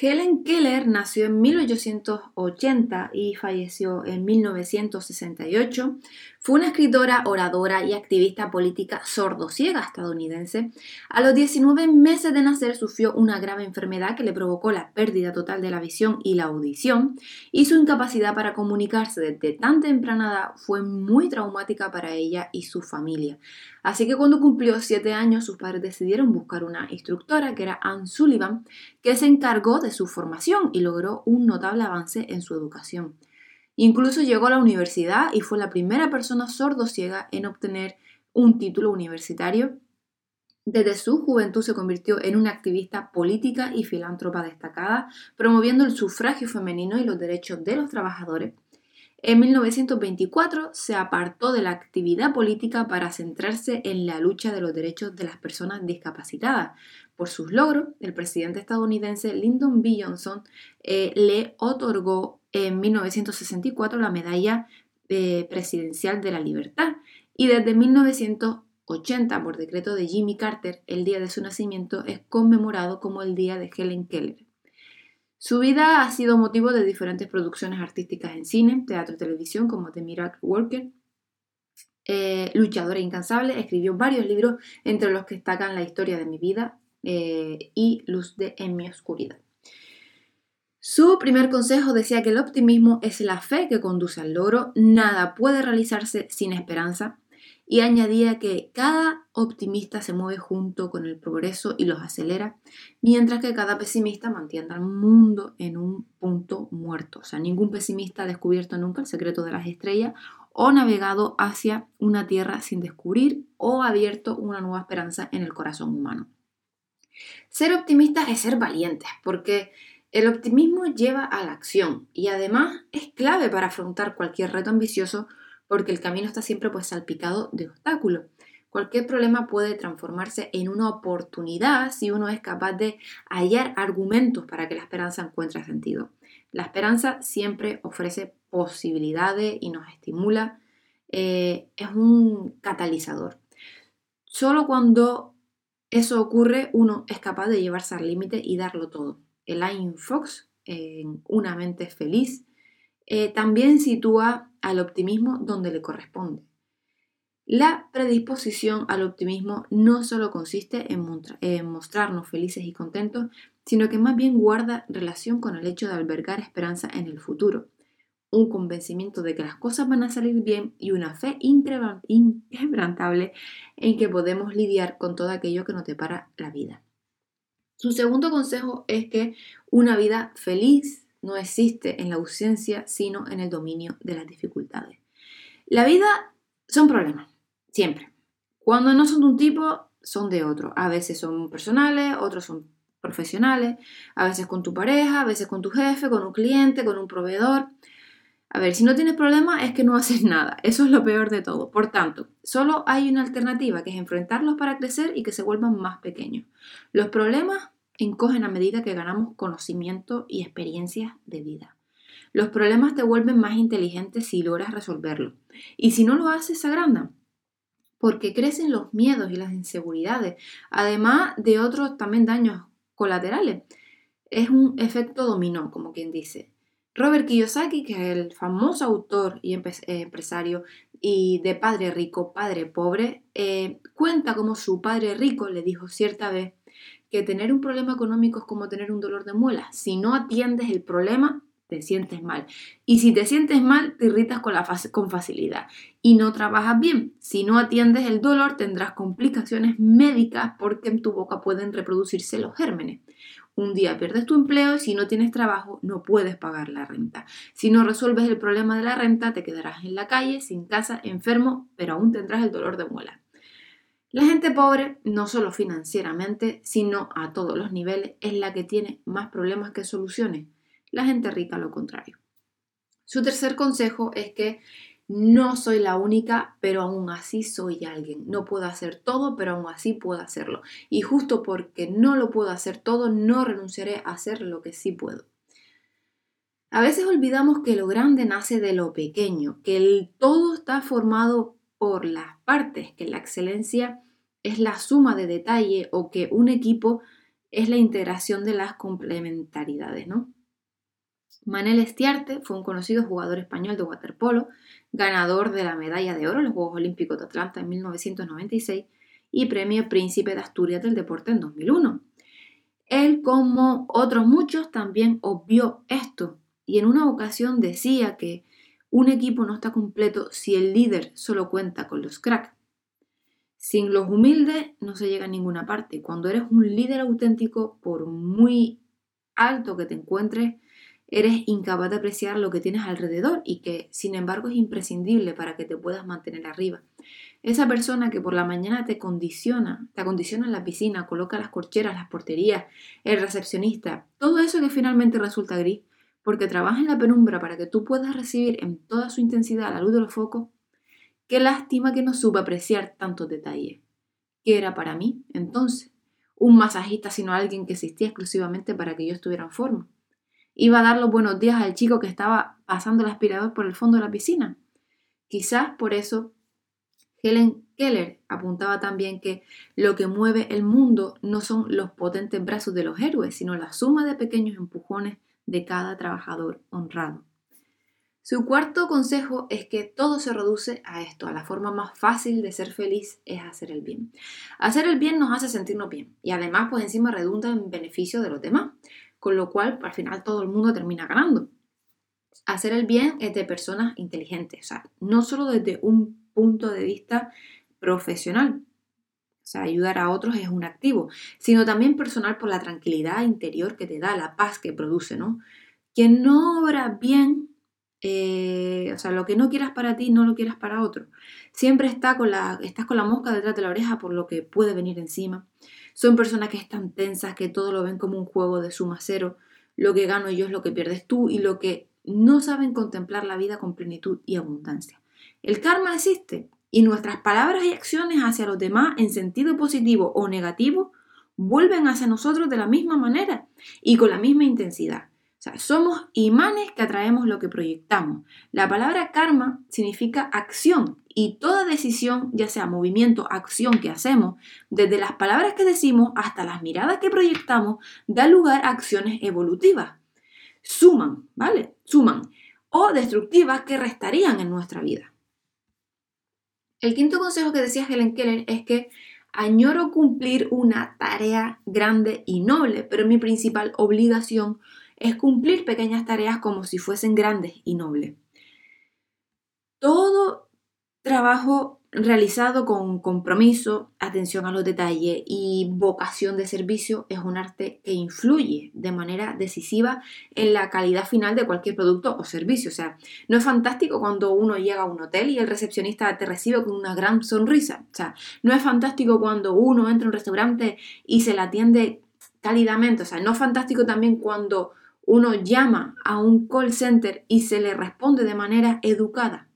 Helen Keller nació en 1880 y falleció en 1968. Fue una escritora, oradora y activista política sordociega estadounidense. A los 19 meses de nacer sufrió una grave enfermedad que le provocó la pérdida total de la visión y la audición y su incapacidad para comunicarse desde tan temprana edad fue muy traumática para ella y su familia. Así que cuando cumplió 7 años sus padres decidieron buscar una instructora que era Anne Sullivan que se encargó de su formación y logró un notable avance en su educación. Incluso llegó a la universidad y fue la primera persona sordo-ciega en obtener un título universitario. Desde su juventud se convirtió en una activista política y filántropa destacada, promoviendo el sufragio femenino y los derechos de los trabajadores. En 1924 se apartó de la actividad política para centrarse en la lucha de los derechos de las personas discapacitadas. Por sus logros, el presidente estadounidense Lyndon B. Johnson eh, le otorgó en 1964 la Medalla eh, Presidencial de la Libertad y desde 1980, por decreto de Jimmy Carter, el día de su nacimiento es conmemorado como el Día de Helen Keller. Su vida ha sido motivo de diferentes producciones artísticas en cine, teatro y televisión, como The Miracle Worker. Eh, luchadora incansable, escribió varios libros, entre los que destacan La historia de mi vida eh, y Luz de en mi oscuridad. Su primer consejo decía que el optimismo es la fe que conduce al logro, nada puede realizarse sin esperanza, y añadía que cada optimista se mueve junto con el progreso y los acelera, mientras que cada pesimista mantiene al mundo en un punto muerto. O sea, ningún pesimista ha descubierto nunca el secreto de las estrellas o navegado hacia una tierra sin descubrir o abierto una nueva esperanza en el corazón humano. Ser optimista es ser valientes, porque el optimismo lleva a la acción y además es clave para afrontar cualquier reto ambicioso porque el camino está siempre pues salpicado de obstáculos. Cualquier problema puede transformarse en una oportunidad si uno es capaz de hallar argumentos para que la esperanza encuentre sentido. La esperanza siempre ofrece posibilidades y nos estimula. Eh, es un catalizador. Solo cuando eso ocurre uno es capaz de llevarse al límite y darlo todo. Elaine Fox en Una mente feliz, eh, también sitúa al optimismo donde le corresponde. La predisposición al optimismo no solo consiste en, en, mostrarnos felices y contentos, sino que más bien guarda relación con el hecho de albergar esperanza en el futuro, un convencimiento de que las cosas van a salir bien y una fe inquebrantable en que podemos lidiar con todo aquello que nos depara la vida. Su segundo consejo es que una vida feliz no existe en la ausencia, sino en el dominio de las dificultades. La vida son problemas, siempre. Cuando no son de un tipo, son de otro. A veces son personales, otros son profesionales, a veces con tu pareja, a veces con tu jefe, con un cliente, con un proveedor. A ver, si no tienes problema es que no haces nada. Eso es lo peor de todo. Por tanto, solo hay una alternativa, que es enfrentarlos para crecer y que se vuelvan más pequeños. Los problemas encogen a medida que ganamos conocimiento y experiencias de vida. Los problemas te vuelven más inteligente si logras resolverlo. Y si no lo haces, se agrandan. Porque crecen los miedos y las inseguridades, además de otros también daños colaterales. Es un efecto dominó, como quien dice. Robert Kiyosaki, que es el famoso autor y empresario y de Padre Rico, Padre Pobre, eh, cuenta cómo su padre rico le dijo cierta vez que tener un problema económico es como tener un dolor de muela. Si no atiendes el problema, te sientes mal. Y si te sientes mal, te irritas con, facilidad y no trabajas bien. Si no atiendes el dolor, tendrás complicaciones médicas porque en tu boca pueden reproducirse los gérmenes. Un día pierdes tu empleo y si no tienes trabajo no puedes pagar la renta. Si no resuelves el problema de la renta, te quedarás en la calle, sin casa, enfermo, pero aún tendrás el dolor de muela. La gente pobre, no solo financieramente, sino a todos los niveles, es la que tiene más problemas que soluciones. La gente rica lo contrario. Su tercer consejo es que no soy la única, pero aún así soy alguien. No puedo hacer todo, pero aún así puedo hacerlo. Y justo porque no lo puedo hacer todo, no renunciaré a hacer lo que sí puedo. A veces olvidamos que lo grande nace de lo pequeño, que el todo está formado por las partes, que la excelencia es la suma de detalle o que un equipo es la integración de las complementariedades, ¿no? Manel Estiarte fue un conocido jugador español de waterpolo, ganador de la medalla de oro en los Juegos Olímpicos de Atlanta en 1996 y premio Príncipe de Asturias del Deporte en 2001. Él, como otros muchos, también obvió esto y en una ocasión decía que un equipo no está completo si el líder solo cuenta con los cracks. Sin los humildes no se llega a ninguna parte. Cuando eres un líder auténtico, por muy alto que te encuentres, eres incapaz de apreciar lo que tienes alrededor y que, sin embargo, es imprescindible para que te puedas mantener arriba. Esa persona que por la mañana te condiciona, te acondiciona en la piscina, coloca las corcheras, las porterías, el recepcionista, todo eso que finalmente resulta gris, porque trabaja en la penumbra para que tú puedas recibir en toda su intensidad la luz de los focos, qué lástima que no supe apreciar tantos detalles. ¿Qué era para mí entonces? Un masajista, sino alguien que existía exclusivamente para que yo estuviera en forma. Iba a dar los buenos días al chico que estaba pasando el aspirador por el fondo de la piscina. Quizás por eso Helen Keller apuntaba también que lo que mueve el mundo no son los potentes brazos de los héroes, sino la suma de pequeños empujones de cada trabajador honrado. Su cuarto consejo es que todo se reduce a esto, a la forma más fácil de ser feliz es hacer el bien. Hacer el bien nos hace sentirnos bien y además pues encima redunda en beneficio de los demás, con lo cual al final todo el mundo termina ganando. Hacer el bien es de personas inteligentes, o sea, no solo desde un punto de vista profesional, o sea, ayudar a otros es un activo, sino también personal por la tranquilidad interior que te da, la paz que produce, ¿no? Quien no obra bien, eh, o sea, lo que no quieras para ti, no lo quieras para otro. Siempre está con la, estás con la mosca detrás de la oreja por lo que puede venir encima. Son personas que están tensas, que todo lo ven como un juego de suma cero. Lo que gano yo es lo que pierdes tú y lo que no saben contemplar la vida con plenitud y abundancia. El karma existe y nuestras palabras y acciones hacia los demás en sentido positivo o negativo vuelven hacia nosotros de la misma manera y con la misma intensidad. O sea, somos imanes que atraemos lo que proyectamos. La palabra karma significa acción y toda decisión, ya sea movimiento, acción que hacemos, desde las palabras que decimos hasta las miradas que proyectamos, da lugar a acciones evolutivas. Suman, ¿vale? Suman. O destructivas que restarían en nuestra vida. El quinto consejo que decía Helen Keller es que añoro cumplir una tarea grande y noble, pero mi principal obligación es cumplir pequeñas tareas como si fuesen grandes y nobles. Todo trabajo realizado con compromiso, atención a los detalles y vocación de servicio es un arte que influye de manera decisiva en la calidad final de cualquier producto o servicio. O sea, no es fantástico cuando uno llega a un hotel y el recepcionista te recibe con una gran sonrisa. O sea, no es fantástico cuando uno entra a un restaurante y se le atiende cálidamente. O sea, no es fantástico también cuando uno llama a un call center y se le responde de manera educada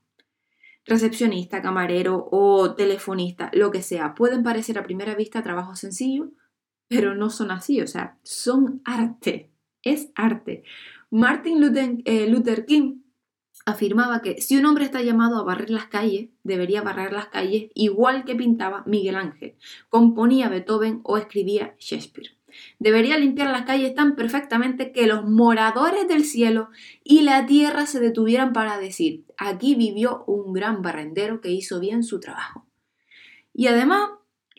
recepcionista, camarero o telefonista, lo que sea, pueden parecer a primera vista trabajo sencillo, pero no son así, o sea, son arte, es arte. Martin Luther, eh, Luther King afirmaba que si un hombre está llamado a barrer las calles, debería barrer las calles igual que pintaba Miguel Ángel, componía Beethoven o escribía Shakespeare. Debería limpiar las calles tan perfectamente que los moradores del cielo y la tierra se detuvieran para decir, aquí vivió un gran barrendero que hizo bien su trabajo. Y además,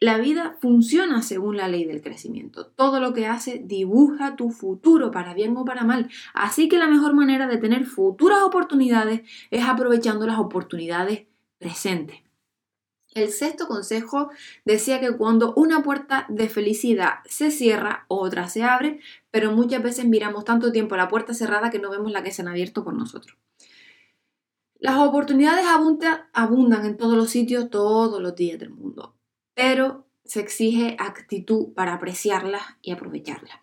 la vida funciona según la ley del crecimiento. Todo lo que hace dibuja tu futuro para bien o para mal. Así que la mejor manera de tener futuras oportunidades es aprovechando las oportunidades presentes. El sexto consejo decía que cuando una puerta de felicidad se cierra, otra se abre, pero muchas veces miramos tanto tiempo la puerta cerrada que no vemos la que se han abierto por nosotros. Las oportunidades abundan en todos los sitios, todos los días del mundo, pero se exige actitud para apreciarlas y aprovecharlas.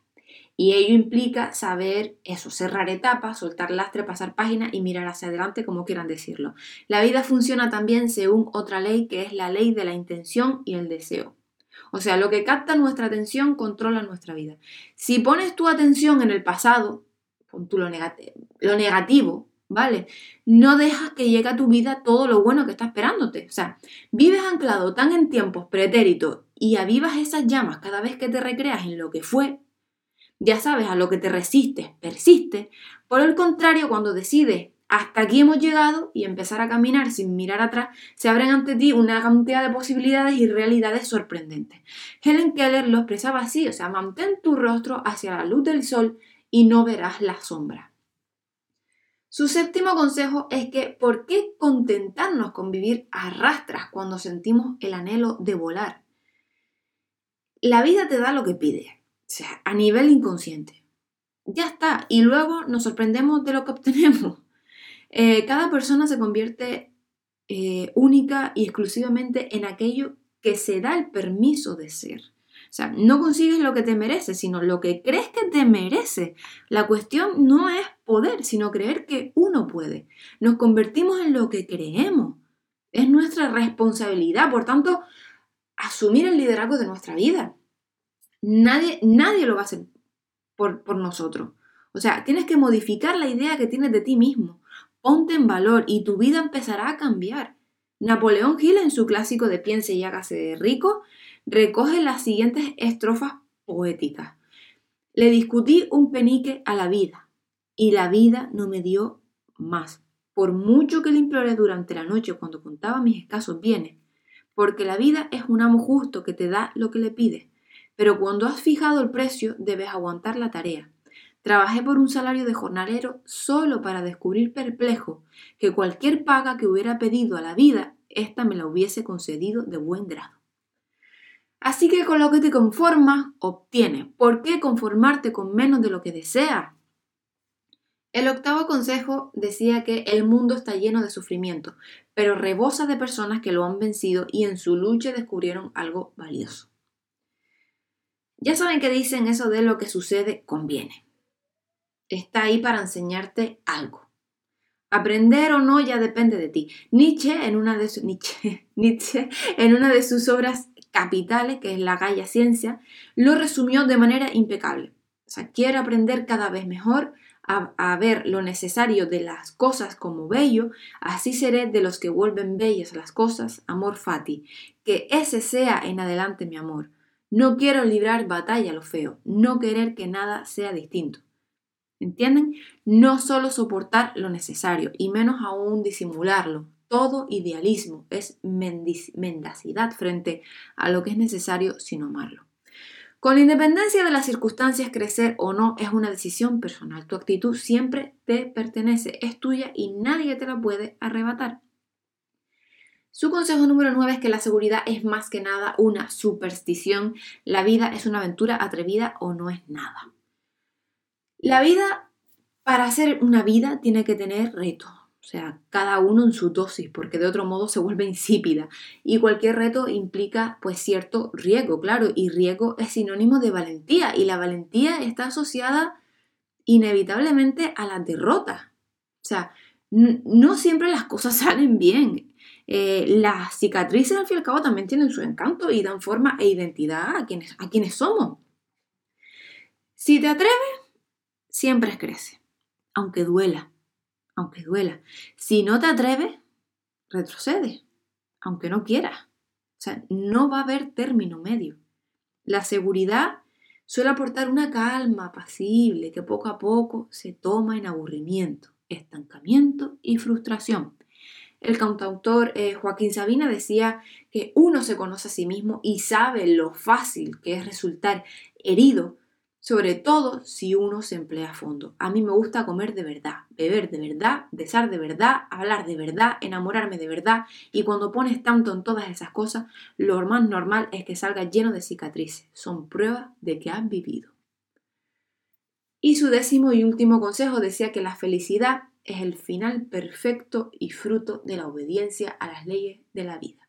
Y ello implica saber eso, cerrar etapas, soltar lastre, pasar páginas y mirar hacia adelante como quieran decirlo. La vida funciona también según otra ley que es la ley de la intención y el deseo. O sea, lo que capta nuestra atención controla nuestra vida. Si pones tu atención en el pasado, con lo, lo negativo, ¿vale? No dejas que llegue a tu vida todo lo bueno que está esperándote. O sea, vives anclado tan en tiempos pretéritos y avivas esas llamas cada vez que te recreas en lo que fue, ya sabes a lo que te resistes, persiste. Por el contrario, cuando decides hasta aquí hemos llegado y empezar a caminar sin mirar atrás, se abren ante ti una cantidad de posibilidades y realidades sorprendentes. Helen Keller lo expresaba así, o sea, mantén tu rostro hacia la luz del sol y no verás la sombra. Su séptimo consejo es que ¿por qué contentarnos con vivir a rastras cuando sentimos el anhelo de volar? La vida te da lo que pide, sea, a nivel inconsciente. Ya está, y luego nos sorprendemos de lo que obtenemos. Eh, cada persona se convierte eh, única y exclusivamente en aquello que se da el permiso de ser. O sea, no consigues lo que te mereces, sino lo que crees que te merece. La cuestión no es poder, sino creer que uno puede. Nos convertimos en lo que creemos. Es nuestra responsabilidad, por tanto, asumir el liderazgo de nuestra vida. Nadie, nadie lo va a hacer por, por nosotros. O sea, tienes que modificar la idea que tienes de ti mismo. Ponte en valor y tu vida empezará a cambiar. Napoleón Hill en su clásico de Piense y hágase de rico recoge las siguientes estrofas poéticas. Le discutí un penique a la vida y la vida no me dio más, por mucho que le imploré durante la noche cuando contaba mis escasos bienes, porque la vida es un amo justo que te da lo que le pides, pero cuando has fijado el precio debes aguantar la tarea. Trabajé por un salario de jornalero solo para descubrir perplejo que cualquier paga que hubiera pedido a la vida, ésta me la hubiese concedido de buen grado. Así que con lo que te conformas, obtienes. ¿Por qué conformarte con menos de lo que deseas? El octavo consejo decía que el mundo está lleno de sufrimiento, pero rebosa de personas que lo han vencido y en su lucha descubrieron algo valioso. Ya saben que dicen eso de lo que sucede conviene está ahí para enseñarte algo. Aprender o no ya depende de ti. Nietzsche en una de, sus obras capitales, que es La Gaia Ciencia, lo resumió de manera impecable. O sea, quiero aprender cada vez mejor a, a, ver lo necesario de las cosas como bello, así seré de los que vuelven bellas las cosas, amor fati. Que ese sea en adelante mi amor. No quiero librar batalla a lo feo, no querer que nada sea distinto. ¿Entienden? No solo soportar lo necesario y menos aún disimularlo. Todo idealismo es mendacidad frente a lo que es necesario sin amarlo. Con independencia de las circunstancias, crecer o no es una decisión personal. Tu actitud siempre te pertenece, es tuya y nadie te la puede arrebatar. Su consejo número 9 es que la seguridad es más que nada una superstición. La vida es una aventura atrevida o no es nada. La vida, para ser una vida, tiene que tener reto, O sea, cada uno en su dosis, porque de otro modo se vuelve insípida. Y cualquier reto implica, pues, cierto riesgo, claro. Y riesgo es sinónimo de valentía. Y la valentía está asociada inevitablemente a la derrota. O sea, no siempre las cosas salen bien. Eh, las cicatrices, al fin y al cabo, también tienen su encanto y dan forma e identidad a quienes, a quienes somos. Si te atreves, siempre crece, aunque duela, aunque duela. Si no te atreves, retrocede, aunque no quieras. O sea, no va a haber término medio. La seguridad suele aportar una calma apacible que poco a poco se toma en aburrimiento, estancamiento y frustración. El cantautor eh, Joaquín Sabina decía que uno se conoce a sí mismo y sabe lo fácil que es resultar herido sobre todo si uno se emplea a fondo. A mí me gusta comer de verdad, beber de verdad, besar de verdad, hablar de verdad, enamorarme de verdad y cuando pones tanto en todas esas cosas, lo más normal es que salga lleno de cicatrices. Son pruebas de que has vivido. Y su décimo y último consejo decía que la felicidad es el final perfecto y fruto de la obediencia a las leyes de la vida.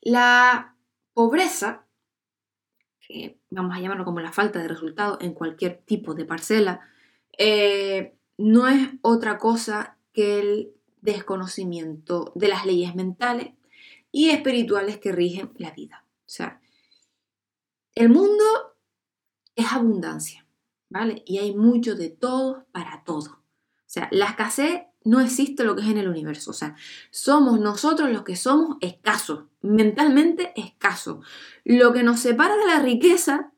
La pobreza que vamos a llamarlo como la falta de resultado en cualquier tipo de parcela, eh, no es otra cosa que el desconocimiento de las leyes mentales y espirituales que rigen la vida. O sea, el mundo es abundancia, ¿vale? Y hay mucho de todo para todo. Sea, la escasez no existe lo que es en el universo. O sea, somos nosotros los que somos escasos, mentalmente escasos. Lo que nos separa de la riqueza,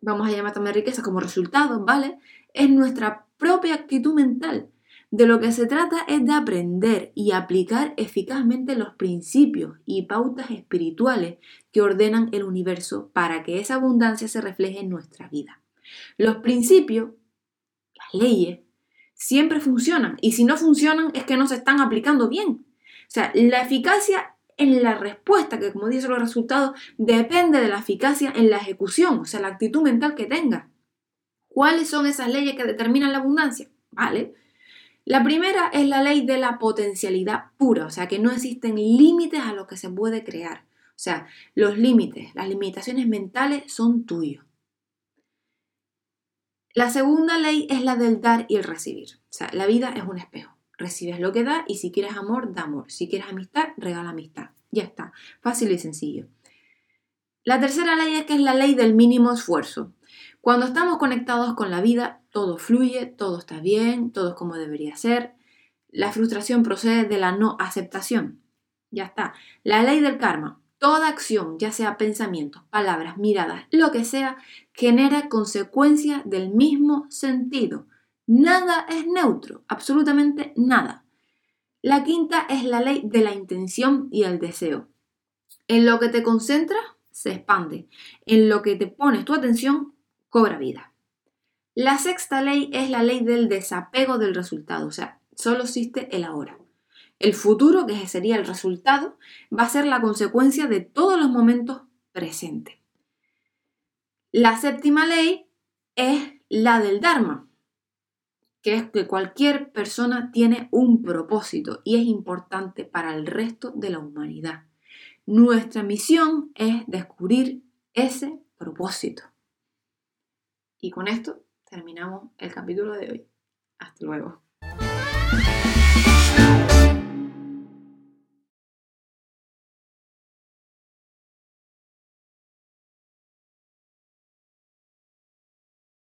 vamos a llamar también riqueza como resultado, ¿vale? Es nuestra propia actitud mental. De lo que se trata es de aprender y aplicar eficazmente los principios y pautas espirituales que ordenan el universo para que esa abundancia se refleje en nuestra vida. Los principios, las leyes, siempre funcionan y si no funcionan es que no se están aplicando bien. O sea, la eficacia en la respuesta, que como dice los resultados, depende de la eficacia en la ejecución, o sea, la actitud mental que tenga. ¿Cuáles son esas leyes que determinan la abundancia? ¿Vale? La primera es la ley de la potencialidad pura, o sea que no existen límites a lo que se puede crear. O sea, los límites, las limitaciones mentales son tuyos. La segunda ley es la del dar y el recibir. O sea, la vida es un espejo. Recibes lo que da y si quieres amor, da amor. Si quieres amistad, regala amistad. Ya está. Fácil y sencillo. La tercera ley es que es la ley del mínimo esfuerzo. Cuando estamos conectados con la vida, todo fluye, todo está bien, todo es como debería ser. La frustración procede de la no aceptación. Ya está. La ley del karma. Toda acción, ya sea pensamientos, palabras, miradas, lo que sea, genera consecuencias del mismo sentido. Nada es neutro, absolutamente nada. La quinta es la ley de la intención y el deseo. En lo que te concentras, se expande. En lo que te pones tu atención, cobra vida. La sexta ley es la ley del desapego del resultado, o sea, solo existe el ahora. El futuro, que sería el resultado, va a ser la consecuencia de todos los momentos presentes. La séptima ley es la del Dharma, que es que cualquier persona tiene un propósito y es importante para el resto de la humanidad. Nuestra misión es descubrir ese propósito. Y con esto terminamos el capítulo de hoy. Hasta luego.